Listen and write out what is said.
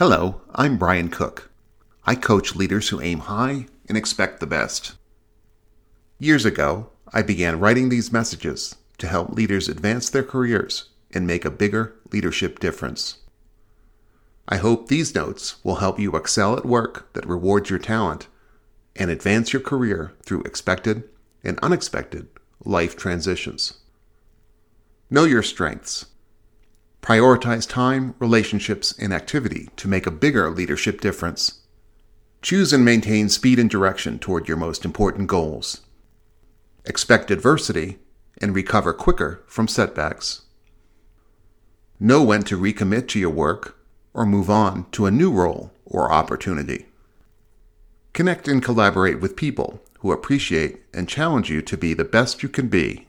Hello, I'm Brian Cooke. I coach leaders who aim high and expect the best. Years ago, I began writing these messages to help leaders advance their careers and make a bigger leadership difference. I hope these notes will help you excel at work that rewards your talent and advance your career through expected and unexpected life transitions. Know your strengths. Prioritize time, relationships, and activity to make a bigger leadership difference. Choose and maintain speed and direction toward your most important goals. Expect adversity and recover quicker from setbacks. Know when to recommit to your work or move on to a new role or opportunity. Connect and collaborate with people who appreciate and challenge you to be the best you can be